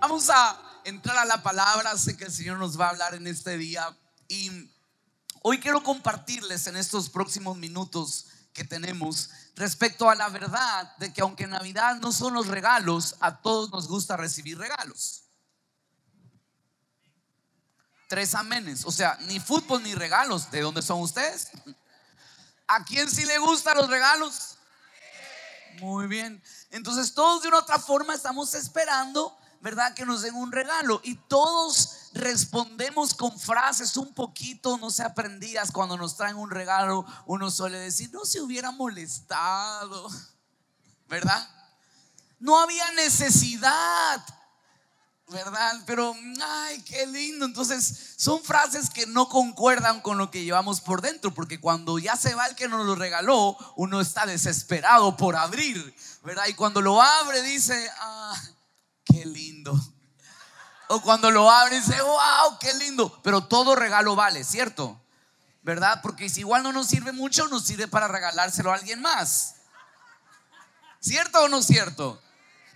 Vamos a entrar a la palabra, sé que el Señor nos va a hablar en este día y hoy quiero compartirles en estos próximos minutos que tenemos respecto a la verdad de que aunque Navidad no son los regalos, a todos nos gusta recibir regalos. Tres amenes, o sea, ni fútbol ni regalos. ¿De dónde son ustedes? ¿A quién sí le gustan los regalos? Muy bien. Entonces todos de una otra forma estamos esperando ¿verdad? Que nos den un regalo. Y todos respondemos con frases un poquito, no sé, aprendidas. Cuando nos traen un regalo, uno suele decir, no se hubiera molestado, ¿verdad? No había necesidad. ¿verdad? Pero, ay, qué lindo. Entonces, son frases que no concuerdan con lo que llevamos por dentro, porque cuando ya se va el que nos lo regaló, uno está desesperado por abrir, ¿verdad? Y cuando lo abre, dice, ah, qué lindo. O cuando lo abre dice, wow, qué lindo. Pero todo regalo vale, ¿cierto? ¿Verdad? Porque si igual no nos sirve mucho, nos sirve para regalárselo a alguien más. ¿Cierto o no cierto?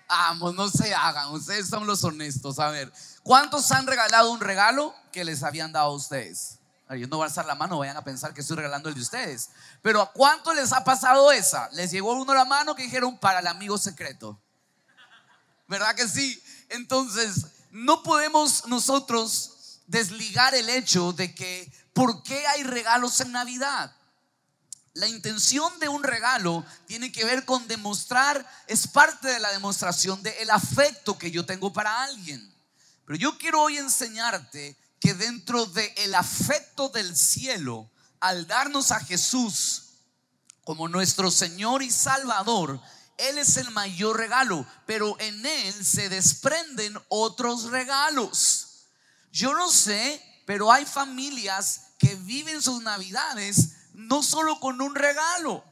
Vamos, no se hagan, ustedes son los honestos. A ver, ¿cuántos han regalado un regalo que les habían dado a ustedes? Yo no voy a alzar la mano, vayan a pensar que estoy regalando el de ustedes. Pero ¿a cuánto les ha pasado esa? Les llegó uno la mano que dijeron para el amigo secreto. ¿Verdad que sí? Entonces, no podemos nosotros desligar el hecho de que, ¿por qué hay regalos en Navidad? La intención de un regalo tiene que ver con demostrar, es parte de la demostración del afecto que yo tengo para alguien. Pero yo quiero hoy enseñarte que dentro del el afecto del cielo, al darnos a Jesús como nuestro Señor y Salvador, él es el mayor regalo, pero en Él se desprenden otros regalos. Yo no sé, pero hay familias que viven sus navidades no solo con un regalo,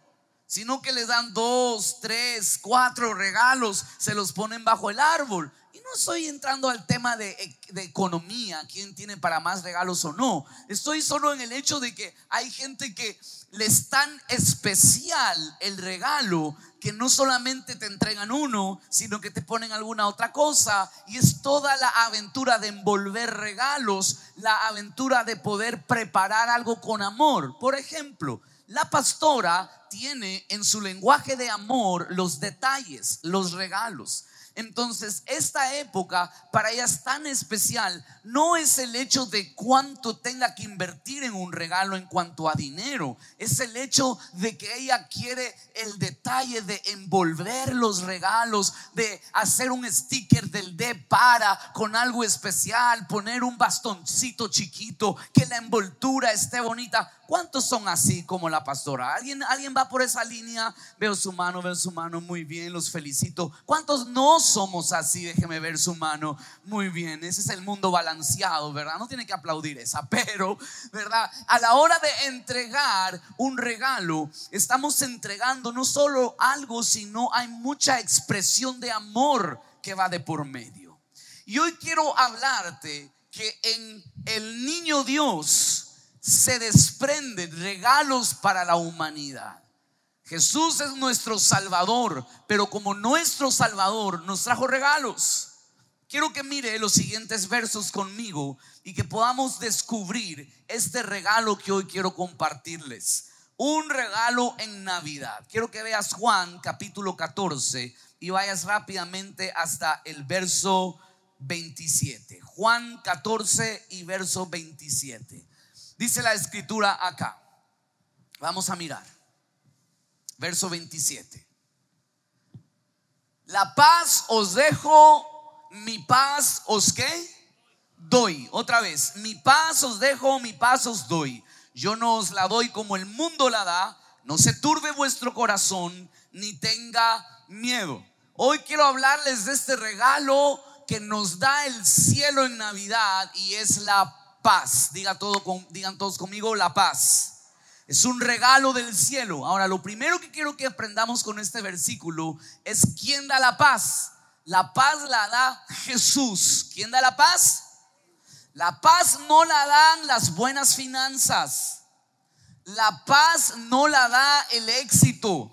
sino que les dan dos, tres, cuatro regalos, se los ponen bajo el árbol. Y no estoy entrando al tema de, de, economía, quién tiene para más regalos o no. Estoy solo en el hecho de que hay gente que le es tan especial el regalo que no solamente te entregan uno, sino que te ponen alguna otra cosa. Y es toda la aventura de envolver regalos, la aventura de poder preparar algo con amor. Por ejemplo, la pastora tiene en su lenguaje de amor los detalles, los regalos. Entonces, esta época para ella es tan especial. No es el hecho de cuánto tenga que invertir en un regalo en cuanto a dinero. Es el hecho de que ella quiere el detalle de envolver los regalos, de hacer un sticker del de para con algo especial, poner un bastoncito chiquito, que la envoltura esté bonita. ¿Cuántos son así como la pastora? ¿Alguien, ¿Alguien va por esa línea? Veo su mano, veo su mano, muy bien, los felicito. ¿Cuántos no somos así? Déjeme ver su mano. Muy bien, ese es el mundo balanceado, ¿verdad? No tiene que aplaudir esa, pero, ¿verdad? A la hora de entregar un regalo, estamos entregando no solo algo, sino hay mucha expresión de amor que va de por medio. Y hoy quiero hablarte que en el niño Dios, se desprenden regalos para la humanidad. Jesús es nuestro Salvador, pero como nuestro Salvador nos trajo regalos. Quiero que mire los siguientes versos conmigo y que podamos descubrir este regalo que hoy quiero compartirles. Un regalo en Navidad. Quiero que veas Juan capítulo 14 y vayas rápidamente hasta el verso 27. Juan 14 y verso 27. Dice la escritura acá. Vamos a mirar. Verso 27. La paz os dejo, mi paz os qué? Doy. Otra vez, mi paz os dejo, mi paz os doy. Yo no os la doy como el mundo la da. No se turbe vuestro corazón, ni tenga miedo. Hoy quiero hablarles de este regalo que nos da el cielo en Navidad y es la paz. Diga todo con, digan todos conmigo, la paz. Es un regalo del cielo. Ahora, lo primero que quiero que aprendamos con este versículo es quién da la paz. La paz la da Jesús. ¿Quién da la paz? La paz no la dan las buenas finanzas. La paz no la da el éxito.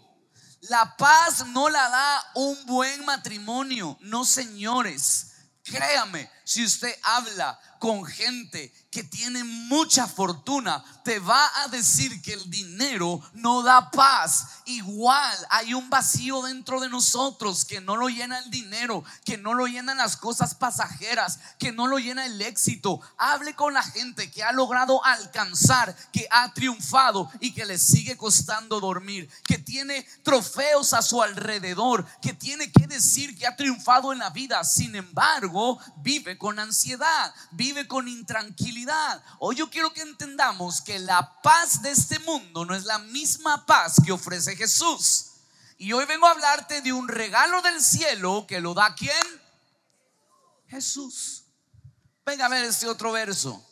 La paz no la da un buen matrimonio. No, señores. Créame, si usted habla con gente que tiene mucha fortuna, te va a decir que el dinero no da paz. Igual hay un vacío dentro de nosotros que no lo llena el dinero, que no lo llenan las cosas pasajeras, que no lo llena el éxito. Hable con la gente que ha logrado alcanzar, que ha triunfado y que le sigue costando dormir, que tiene trofeos a su alrededor, que tiene que decir que ha triunfado en la vida. Sin embargo, vive con ansiedad, vive con intranquilidad. Hoy yo quiero que entendamos que la paz de este mundo no es la misma paz que ofrece Jesús. Y hoy vengo a hablarte de un regalo del cielo que lo da quién? Jesús. Venga a ver este otro verso.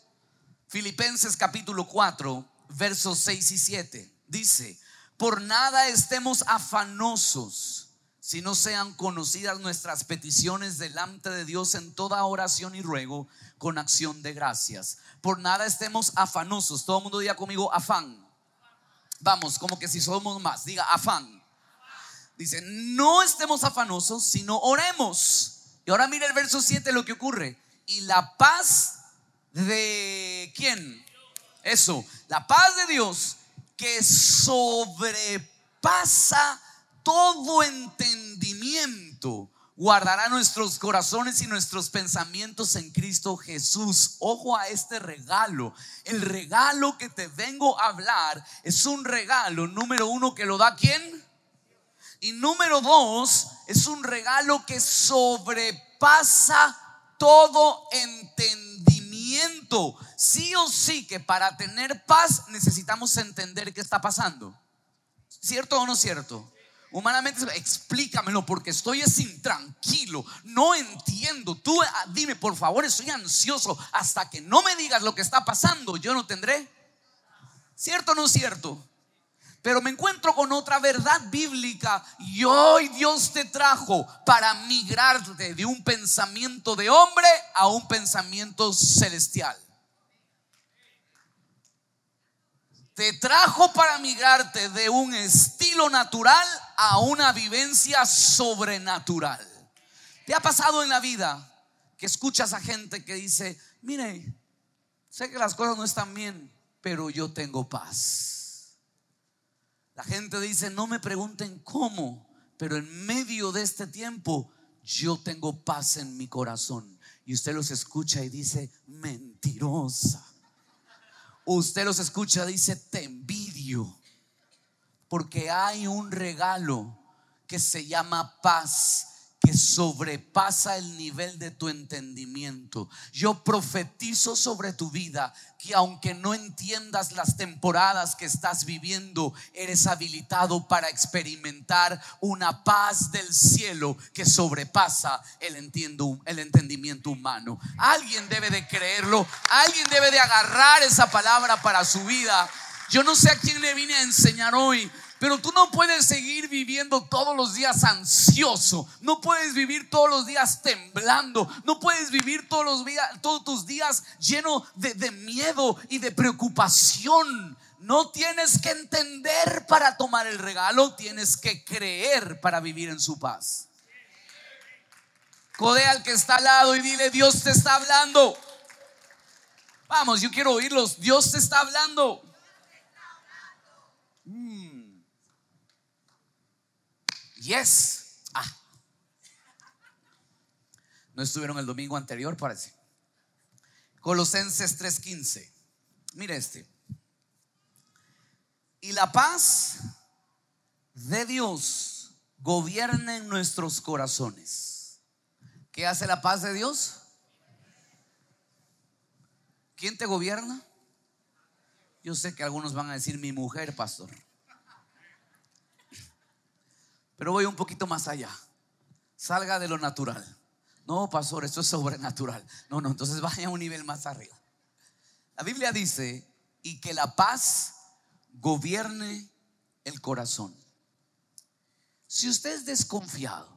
Filipenses capítulo 4, versos 6 y 7. Dice, por nada estemos afanosos si no sean conocidas nuestras peticiones delante de Dios en toda oración y ruego con acción de gracias. Por nada estemos afanosos. Todo el mundo diga conmigo afán. Vamos, como que si somos más, diga afán. Dice, no estemos afanosos, sino oremos. Y ahora mira el verso 7 lo que ocurre. Y la paz de quién? Eso, la paz de Dios que sobrepasa todo entendimiento guardará nuestros corazones y nuestros pensamientos en Cristo Jesús. Ojo a este regalo. El regalo que te vengo a hablar es un regalo, número uno, que lo da quién. Y número dos, es un regalo que sobrepasa todo entendimiento. Sí o sí que para tener paz necesitamos entender qué está pasando. ¿Cierto o no cierto? Humanamente, explícamelo porque estoy es intranquilo, no entiendo. Tú ah, dime, por favor, estoy ansioso. Hasta que no me digas lo que está pasando, yo no tendré. ¿Cierto o no cierto? Pero me encuentro con otra verdad bíblica y hoy Dios te trajo para migrarte de un pensamiento de hombre a un pensamiento celestial. Te trajo para migrarte de un estilo natural a una vivencia sobrenatural. ¿Te ha pasado en la vida que escuchas a gente que dice, mire, sé que las cosas no están bien, pero yo tengo paz? La gente dice, no me pregunten cómo, pero en medio de este tiempo yo tengo paz en mi corazón. Y usted los escucha y dice, mentirosa usted los escucha, dice, te envidio, porque hay un regalo que se llama paz que sobrepasa el nivel de tu entendimiento. Yo profetizo sobre tu vida que aunque no entiendas las temporadas que estás viviendo, eres habilitado para experimentar una paz del cielo que sobrepasa el, entiendo, el entendimiento humano. Alguien debe de creerlo, alguien debe de agarrar esa palabra para su vida. Yo no sé a quién le vine a enseñar hoy, pero tú no puedes seguir viviendo todos los días ansioso. No puedes vivir todos los días temblando. No puedes vivir todos los días, todos tus días lleno de, miedo y de preocupación. No tienes que entender para tomar el regalo, tienes que creer para vivir en su paz. Codea al que está al lado y dile, Dios te está hablando. Vamos, yo quiero oírlos. Dios te está hablando. Yes. Ah. No estuvieron el domingo anterior, parece. Colosenses 3:15. Mire este. Y la paz de Dios gobierna en nuestros corazones. ¿Qué hace la paz de Dios? ¿Quién te gobierna? Yo sé que algunos van a decir mi mujer, pastor. Pero voy un poquito más allá. Salga de lo natural. No, pastor, esto es sobrenatural. No, no, entonces vaya a un nivel más arriba. La Biblia dice, y que la paz gobierne el corazón. Si usted es desconfiado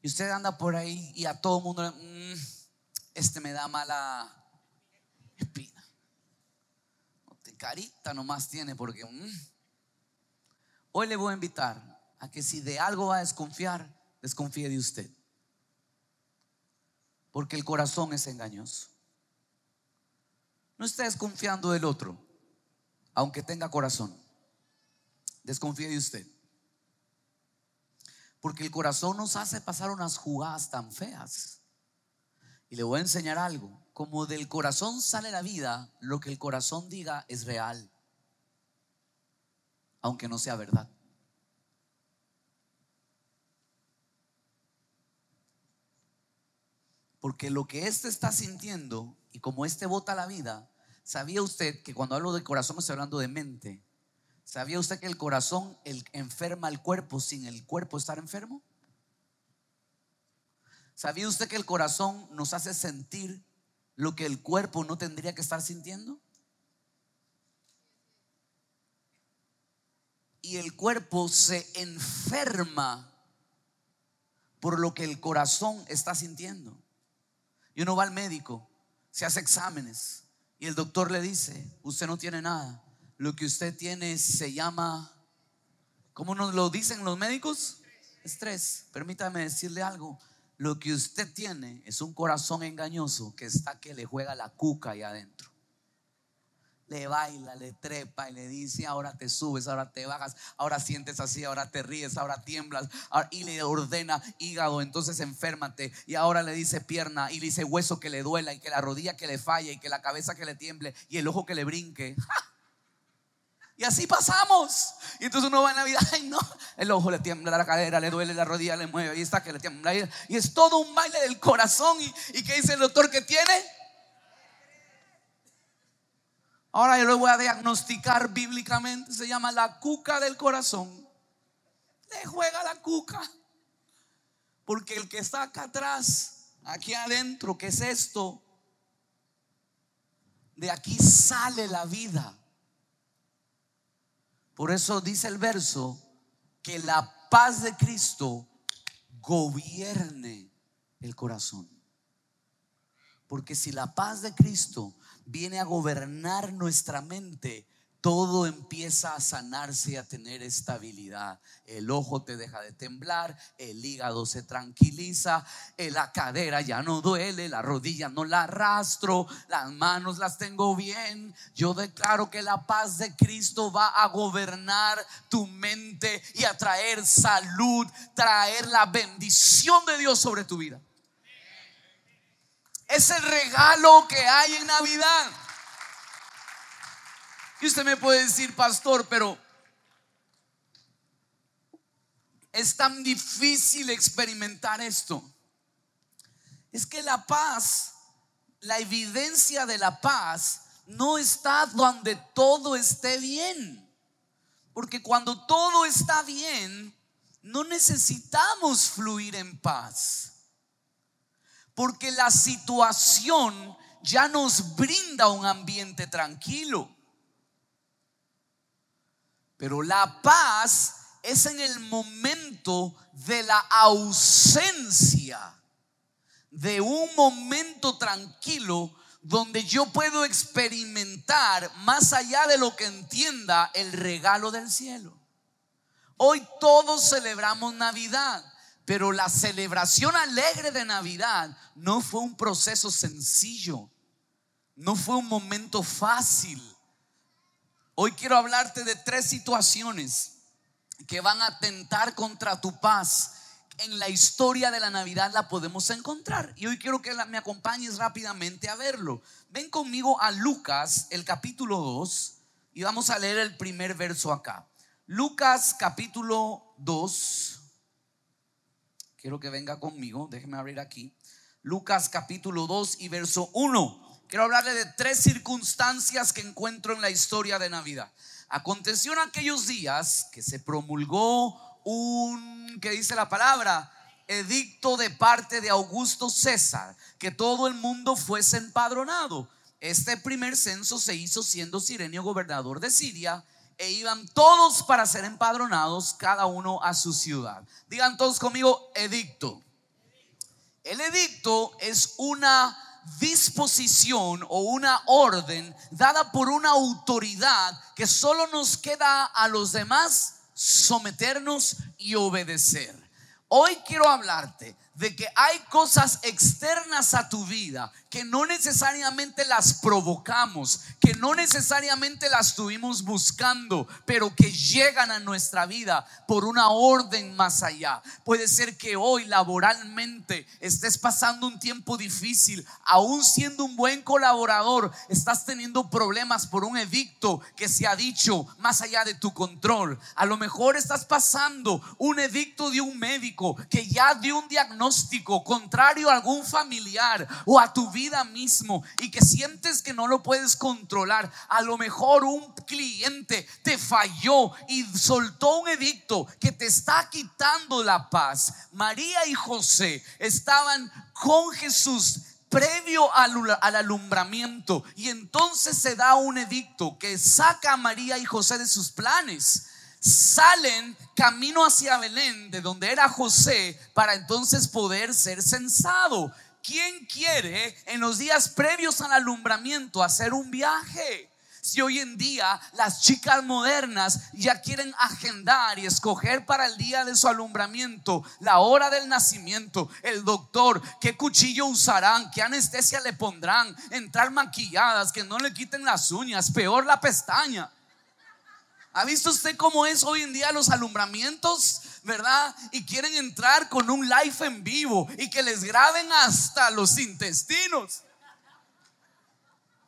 y usted anda por ahí y a todo mundo, mm, este me da mala espina. Carita nomás tiene porque... Mm, Hoy le voy a invitar a que si de algo va a desconfiar, desconfíe de usted. Porque el corazón es engañoso. No esté desconfiando del otro, aunque tenga corazón. Desconfíe de usted. Porque el corazón nos hace pasar unas jugadas tan feas. Y le voy a enseñar algo. Como del corazón sale la vida, lo que el corazón diga es real. Aunque no sea verdad. Porque lo que éste está sintiendo y como éste vota la vida, ¿sabía usted que cuando hablo de corazón estoy hablando de mente? ¿Sabía usted que el corazón el, enferma al cuerpo sin el cuerpo estar enfermo? ¿Sabía usted que el corazón nos hace sentir lo que el cuerpo no tendría que estar sintiendo? Y el cuerpo se enferma por lo que el corazón está sintiendo. Y uno va al médico, se hace exámenes y el doctor le dice, usted no tiene nada. Lo que usted tiene se llama, ¿cómo nos lo dicen los médicos? Estrés. Permítame decirle algo. Lo que usted tiene es un corazón engañoso que está que le juega la cuca ahí adentro le baila, le trepa y le dice, ahora te subes, ahora te bajas, ahora sientes así, ahora te ríes, ahora tiemblas, y le ordena hígado, entonces enférmate, y ahora le dice pierna, y le dice hueso que le duela, y que la rodilla que le falle, y que la cabeza que le tiemble, y el ojo que le brinque. Y así pasamos. Y entonces uno va en la vida, ay no, el ojo le tiembla, la cadera le duele, la rodilla le mueve, y está que le tiembla. Y es todo un baile del corazón. ¿Y, y qué dice el doctor que tiene? Ahora yo lo voy a diagnosticar bíblicamente. Se llama la cuca del corazón. Le juega la cuca. Porque el que está acá atrás, aquí adentro, ¿qué es esto? De aquí sale la vida. Por eso dice el verso que la paz de Cristo gobierne el corazón. Porque si la paz de Cristo viene a gobernar nuestra mente, todo empieza a sanarse y a tener estabilidad. El ojo te deja de temblar, el hígado se tranquiliza, eh, la cadera ya no duele, la rodilla no la arrastro, las manos las tengo bien. Yo declaro que la paz de Cristo va a gobernar tu mente y a traer salud, traer la bendición de Dios sobre tu vida. Es el regalo que hay en Navidad. Y usted me puede decir, pastor, pero es tan difícil experimentar esto. Es que la paz, la evidencia de la paz, no está donde todo esté bien. Porque cuando todo está bien, no necesitamos fluir en paz. Porque la situación ya nos brinda un ambiente tranquilo. Pero la paz es en el momento de la ausencia de un momento tranquilo donde yo puedo experimentar más allá de lo que entienda el regalo del cielo. Hoy todos celebramos Navidad. Pero la celebración alegre de Navidad no fue un proceso sencillo, no fue un momento fácil. Hoy quiero hablarte de tres situaciones que van a atentar contra tu paz. En la historia de la Navidad la podemos encontrar. Y hoy quiero que me acompañes rápidamente a verlo. Ven conmigo a Lucas, el capítulo 2, y vamos a leer el primer verso acá. Lucas capítulo 2 Quiero que venga conmigo, déjeme abrir aquí. Lucas capítulo 2 y verso 1. Quiero hablarle de tres circunstancias que encuentro en la historia de Navidad. Aconteció en aquellos días que se promulgó un, que dice la palabra, edicto de parte de Augusto César, que todo el mundo fuese empadronado. Este primer censo se hizo siendo Sirenio gobernador de Siria e iban todos para ser empadronados, cada uno a su ciudad. Digan todos conmigo, edicto. El edicto es una disposición o una orden dada por una autoridad que solo nos queda a los demás someternos y obedecer. Hoy quiero hablarte de que hay cosas externas a tu vida que no necesariamente las provocamos, que no necesariamente las tuvimos buscando, pero que llegan a nuestra vida por una orden más allá. Puede ser que hoy laboralmente estés pasando un tiempo difícil, aún siendo un buen colaborador, estás teniendo problemas por un edicto que se ha dicho más allá de tu control. A lo mejor estás pasando un edicto de un médico que ya dio un diagnóstico contrario a algún familiar o a tu vida mismo y que sientes que no lo puedes controlar. A lo mejor un cliente te falló y soltó un edicto que te está quitando la paz. María y José estaban con Jesús previo al, al, alumbramiento y entonces se da un edicto que saca a María y José de sus planes. Salen camino hacia Belén, de donde era José, para entonces poder ser censado. ¿Quién quiere en los días previos al alumbramiento hacer un viaje? Si hoy en día las chicas modernas ya quieren agendar y escoger para el día de su alumbramiento la hora del nacimiento, el doctor, qué cuchillo usarán, qué anestesia le pondrán, entrar maquilladas, que no le quiten las uñas, peor la pestaña. ¿Ha visto usted cómo es hoy en día los alumbramientos? ¿Verdad? Y quieren entrar con un live en vivo y que les graben hasta los intestinos.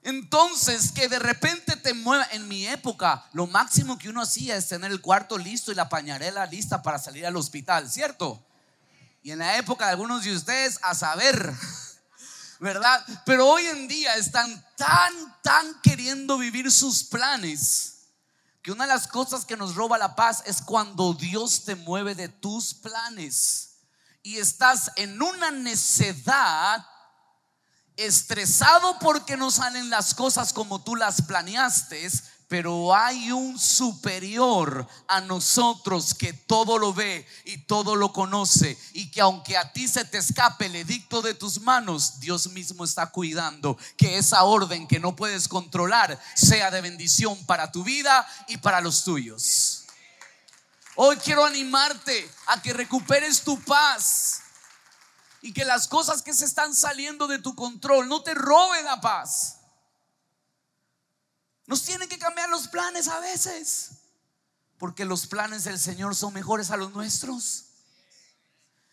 Entonces, que de repente te mueva. En mi época, lo máximo que uno hacía es tener el cuarto listo y la pañarela lista para salir al hospital, ¿cierto? Y en la época de algunos de ustedes, a saber, ¿verdad? Pero hoy en día están tan, tan queriendo vivir sus planes que una de las cosas que nos roba la paz es cuando Dios te mueve de tus planes. Y estás en una necedad, estresado porque no salen las cosas como tú las planeaste, pero hay un superior a nosotros que todo lo ve y todo lo conoce y que aunque a ti se te escape el edicto de tus manos, Dios mismo está cuidando que esa orden que no puedes controlar sea de bendición para tu vida y para los tuyos. Hoy quiero animarte a que recuperes tu paz y que las cosas que se están saliendo de tu control no te roben la paz. Nos tienen que cambiar los planes a veces, porque los planes del Señor son mejores a los nuestros.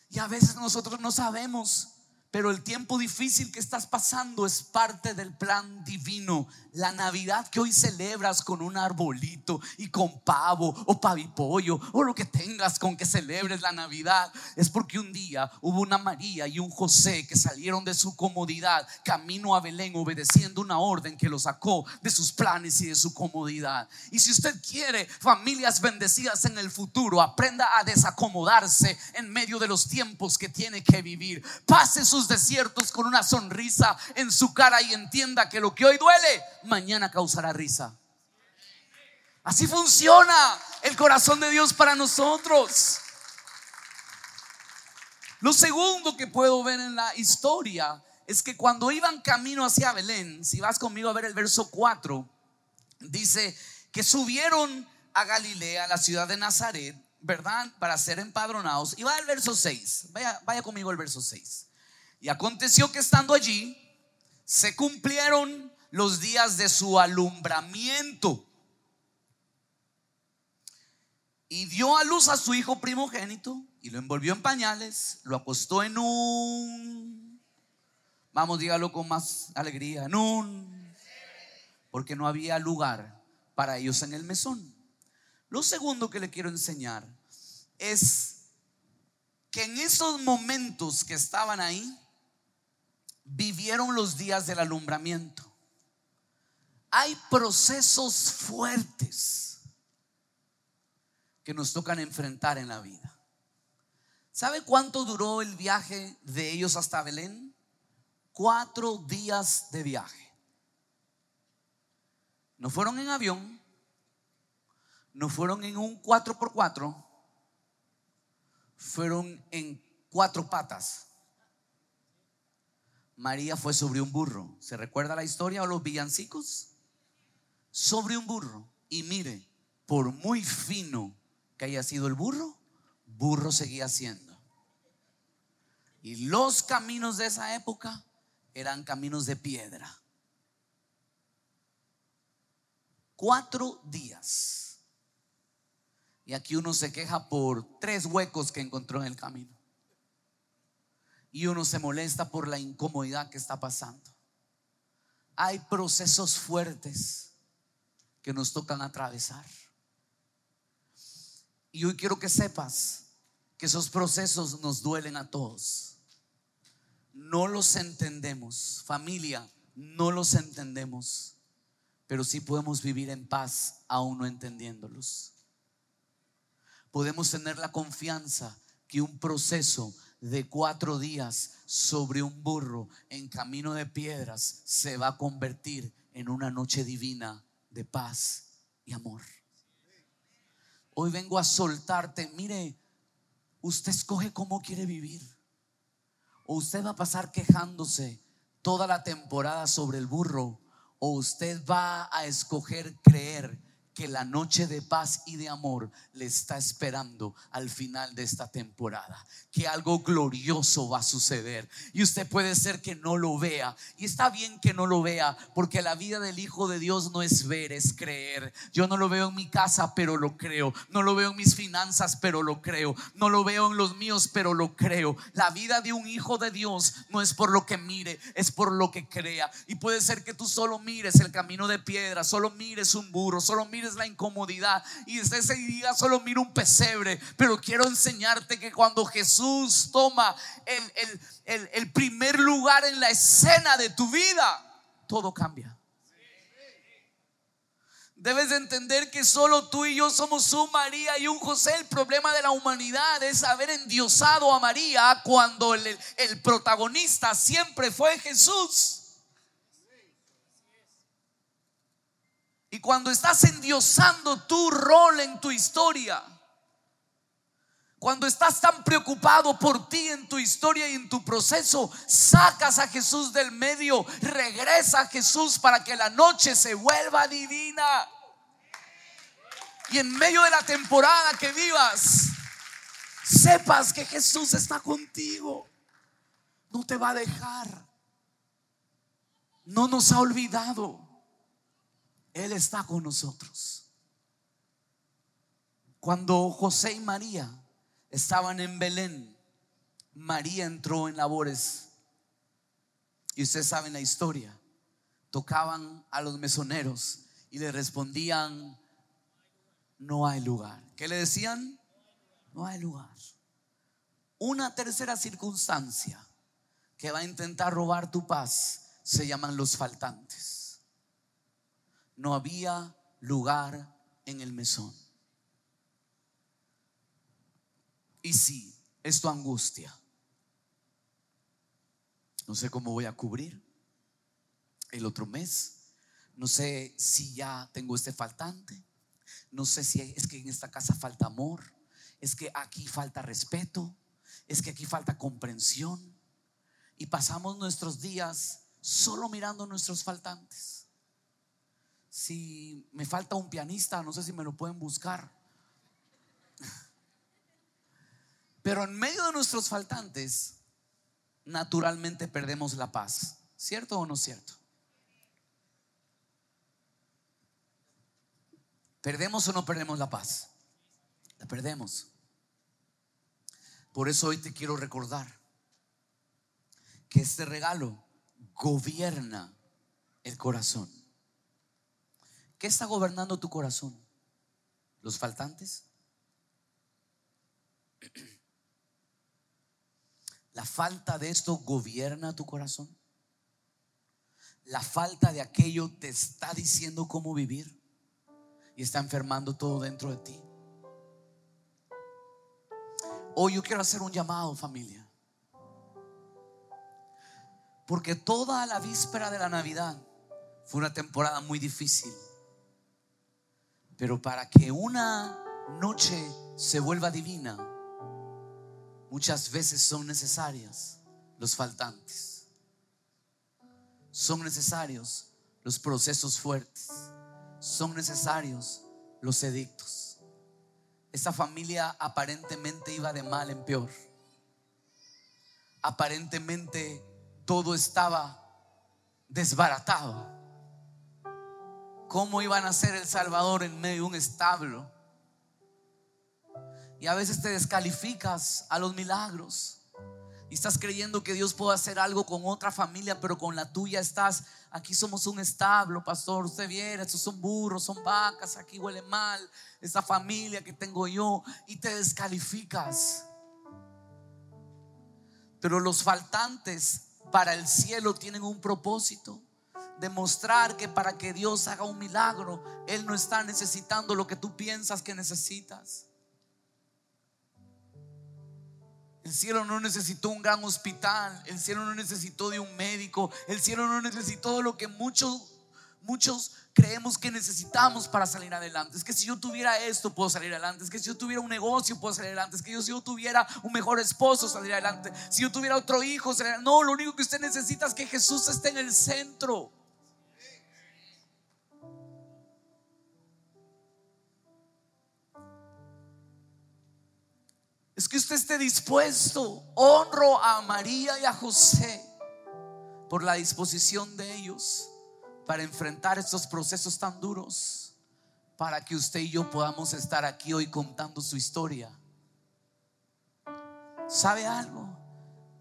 Y a veces nosotros no sabemos pero el tiempo difícil que estás pasando es parte del plan divino. La Navidad que hoy celebras con un arbolito y con pavo o pavipollo o lo que tengas con que celebres la Navidad es porque un día hubo una María y un José que salieron de su comodidad camino a Belén obedeciendo una orden que lo sacó de sus planes y de su comodidad. Y si usted quiere familias bendecidas en el futuro, aprenda a desacomodarse en medio de los tiempos que tiene que vivir. Pase sus desiertos con una sonrisa en su cara y entienda que lo que hoy duele, mañana causará risa. Así funciona el corazón de Dios para nosotros. Lo segundo que puedo ver en la historia es que cuando iban camino hacia Belén, si vas conmigo a ver el verso 4, dice que subieron a Galilea, la ciudad de Nazaret, ¿verdad? Para ser empadronados. Y va al verso 6. Vaya, vaya conmigo al verso 6. Y aconteció que estando allí, se cumplieron los días de su alumbramiento. Y dio a luz a su hijo primogénito y lo envolvió en pañales, lo acostó en un, vamos, dígalo con más alegría, en un, porque no había lugar para ellos en el mesón. Lo segundo que le quiero enseñar es que en esos momentos que estaban ahí, vivieron los días del alumbramiento. Hay procesos fuertes que nos tocan enfrentar en la vida. ¿Sabe cuánto duró el viaje de ellos hasta Belén? Cuatro días de viaje. No fueron en avión, no fueron en un 4x4, fueron en cuatro patas. María fue sobre un burro. ¿Se recuerda la historia o los villancicos? Sobre un burro. Y mire, por muy fino que haya sido el burro, burro seguía siendo. Y los caminos de esa época eran caminos de piedra. Cuatro días. Y aquí uno se queja por tres huecos que encontró en el camino. Y uno se molesta por la incomodidad que está pasando. Hay procesos fuertes que nos tocan atravesar. Y hoy quiero que sepas que esos procesos nos duelen a todos. No los entendemos, familia, no los entendemos, pero sí podemos vivir en paz aún no entendiéndolos. Podemos tener la confianza que un proceso de cuatro días sobre un burro en camino de piedras se va a convertir en una noche divina de paz y amor. Hoy vengo a soltarte, mire, usted escoge cómo quiere vivir. O usted va a pasar quejándose toda la temporada sobre el burro, o usted va a escoger creer que la noche de paz y de amor le está esperando al final de esta temporada, que algo glorioso va a suceder y usted puede ser que no lo vea y está bien que no lo vea porque la vida del Hijo de Dios no es ver, es creer. Yo no lo veo en mi casa, pero lo creo. No lo veo en mis finanzas, pero lo creo. No lo veo en los míos, pero lo creo. La vida de un Hijo de Dios no es por lo que mire, es por lo que crea. Y puede ser que tú solo mires el camino de piedra, solo mires un burro, solo mires la incomodidad y ese día solo miro un pesebre, pero quiero enseñarte que cuando Jesús toma el, el primer lugar en la escena de tu vida, todo cambia. Debes de entender que solo tú y yo somos un María y un José. El problema de la humanidad es haber endiosado a María cuando el, el protagonista siempre fue Jesús. Y cuando estás endiosando tu rol en tu historia, cuando estás tan preocupado por ti en tu historia y en tu proceso, sacas a Jesús del medio, regresa a Jesús para que la noche se vuelva divina. Y en medio de la temporada que vivas, sepas que Jesús está contigo. No te va a dejar. No nos ha olvidado. Él está con nosotros. Cuando José y María estaban en Belén, María entró en labores. Y ustedes saben la historia. Tocaban a los mesoneros y le respondían, no hay lugar. ¿Qué le decían? No hay lugar. Una tercera circunstancia que va a intentar robar tu paz se llaman los faltantes no había lugar en el mesón. Y si es tu angustia, no sé cómo voy a cubrir el otro mes, no sé si ya tengo este faltante, no sé si es que en esta casa falta amor, es que aquí falta respeto, es que aquí falta comprensión. Y pasamos nuestros días solo mirando nuestros faltantes si me falta un pianista, no sé si me lo pueden buscar. Pero en medio de nuestros faltantes, naturalmente perdemos la paz. ¿Cierto o no cierto? ¿Perdemos o no perdemos la paz? La perdemos. Por eso hoy te quiero recordar que este regalo gobierna el corazón. ¿Qué está gobernando tu corazón? ¿Los faltantes? ¿La falta de esto gobierna tu corazón? ¿La falta de aquello te está diciendo cómo vivir? Y está enfermando todo dentro de ti. Hoy yo quiero hacer un llamado, familia. Porque toda la víspera de la Navidad fue una temporada muy difícil. Pero para que una noche se vuelva divina, muchas veces son necesarias los faltantes. Son necesarios los procesos fuertes. Son necesarios los edictos. Esta familia aparentemente iba de mal en peor. aparentemente todo estaba desbaratado. ¿Cómo iban a ser el Salvador en medio de un establo? Y a veces te descalificas a los milagros. Y estás creyendo que Dios puede hacer algo con otra familia, pero con la tuya estás. Aquí somos un establo, pastor. Usted viera, estos son burros, son vacas. Aquí huele mal. Esta familia que tengo yo. Y te descalificas. Pero los faltantes para el cielo tienen un propósito. Demostrar que para que Dios haga un milagro, Él no está necesitando lo que tú piensas que necesitas. El cielo no necesitó un gran hospital, el cielo no necesitó de un médico, el cielo no necesitó lo que muchos, muchos creemos que necesitamos para salir adelante. Es que si yo tuviera esto, puedo salir adelante. Es que si yo tuviera un negocio, puedo salir adelante. Es que yo, si yo tuviera un mejor esposo, salir adelante. Si yo tuviera otro hijo. No, lo único que usted necesita es que Jesús esté en el centro. Es que usted esté dispuesto. Honro a María y a José por la disposición de ellos para enfrentar estos procesos tan duros, para que usted y yo podamos estar aquí hoy contando su historia. ¿Sabe algo?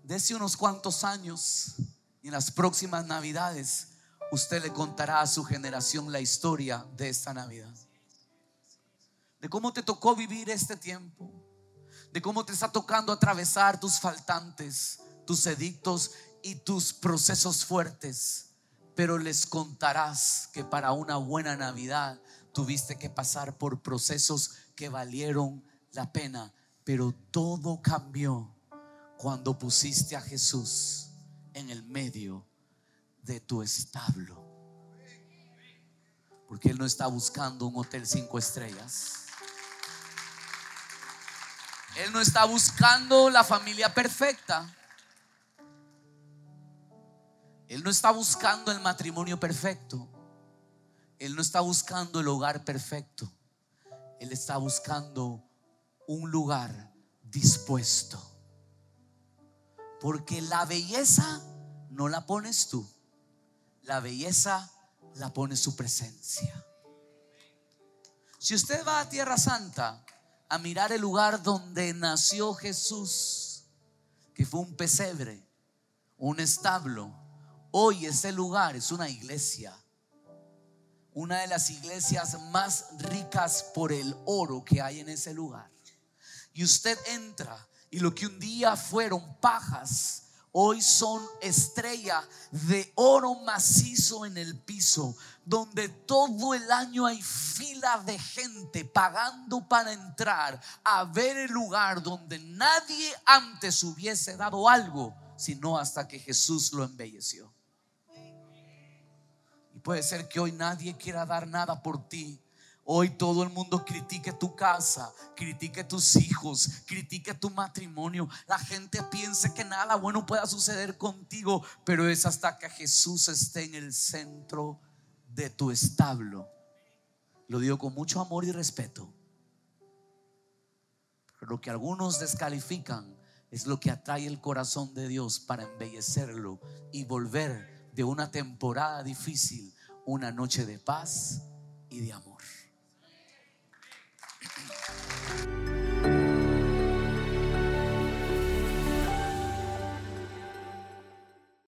Desde unos cuantos años y en las próximas navidades usted le contará a su generación la historia de esta Navidad. De cómo te tocó vivir este tiempo de cómo te está tocando atravesar tus faltantes, tus edictos y tus procesos fuertes. Pero les contarás que para una buena Navidad tuviste que pasar por procesos que valieron la pena. Pero todo cambió cuando pusiste a Jesús en el medio de tu establo. Porque Él no está buscando un hotel cinco estrellas. Él no está buscando la familia perfecta. Él no está buscando el matrimonio perfecto. Él no está buscando el hogar perfecto. Él está buscando un lugar dispuesto. Porque la belleza no la pones tú. La belleza la pone su presencia. Si usted va a Tierra Santa, a mirar el lugar donde nació Jesús, que fue un pesebre, un establo. Hoy ese lugar es una iglesia, una de las iglesias más ricas por el oro que hay en ese lugar. Y usted entra y lo que un día fueron pajas, hoy son estrella de oro macizo en el piso, donde todo el año hay fila de gente pagando para entrar a ver el lugar donde nadie antes hubiese dado algo, sino hasta que Jesús lo embelleció. Y puede ser que hoy nadie quiera dar nada por ti, Hoy todo el mundo critique tu casa, critique tus hijos, critique tu matrimonio. La gente piensa que nada bueno pueda suceder contigo, pero es hasta que Jesús esté en el centro de tu establo. Lo digo con mucho amor y respeto. Lo que algunos descalifican es lo que atrae el corazón de Dios para embellecerlo y volver de una temporada difícil una noche de paz y de amor.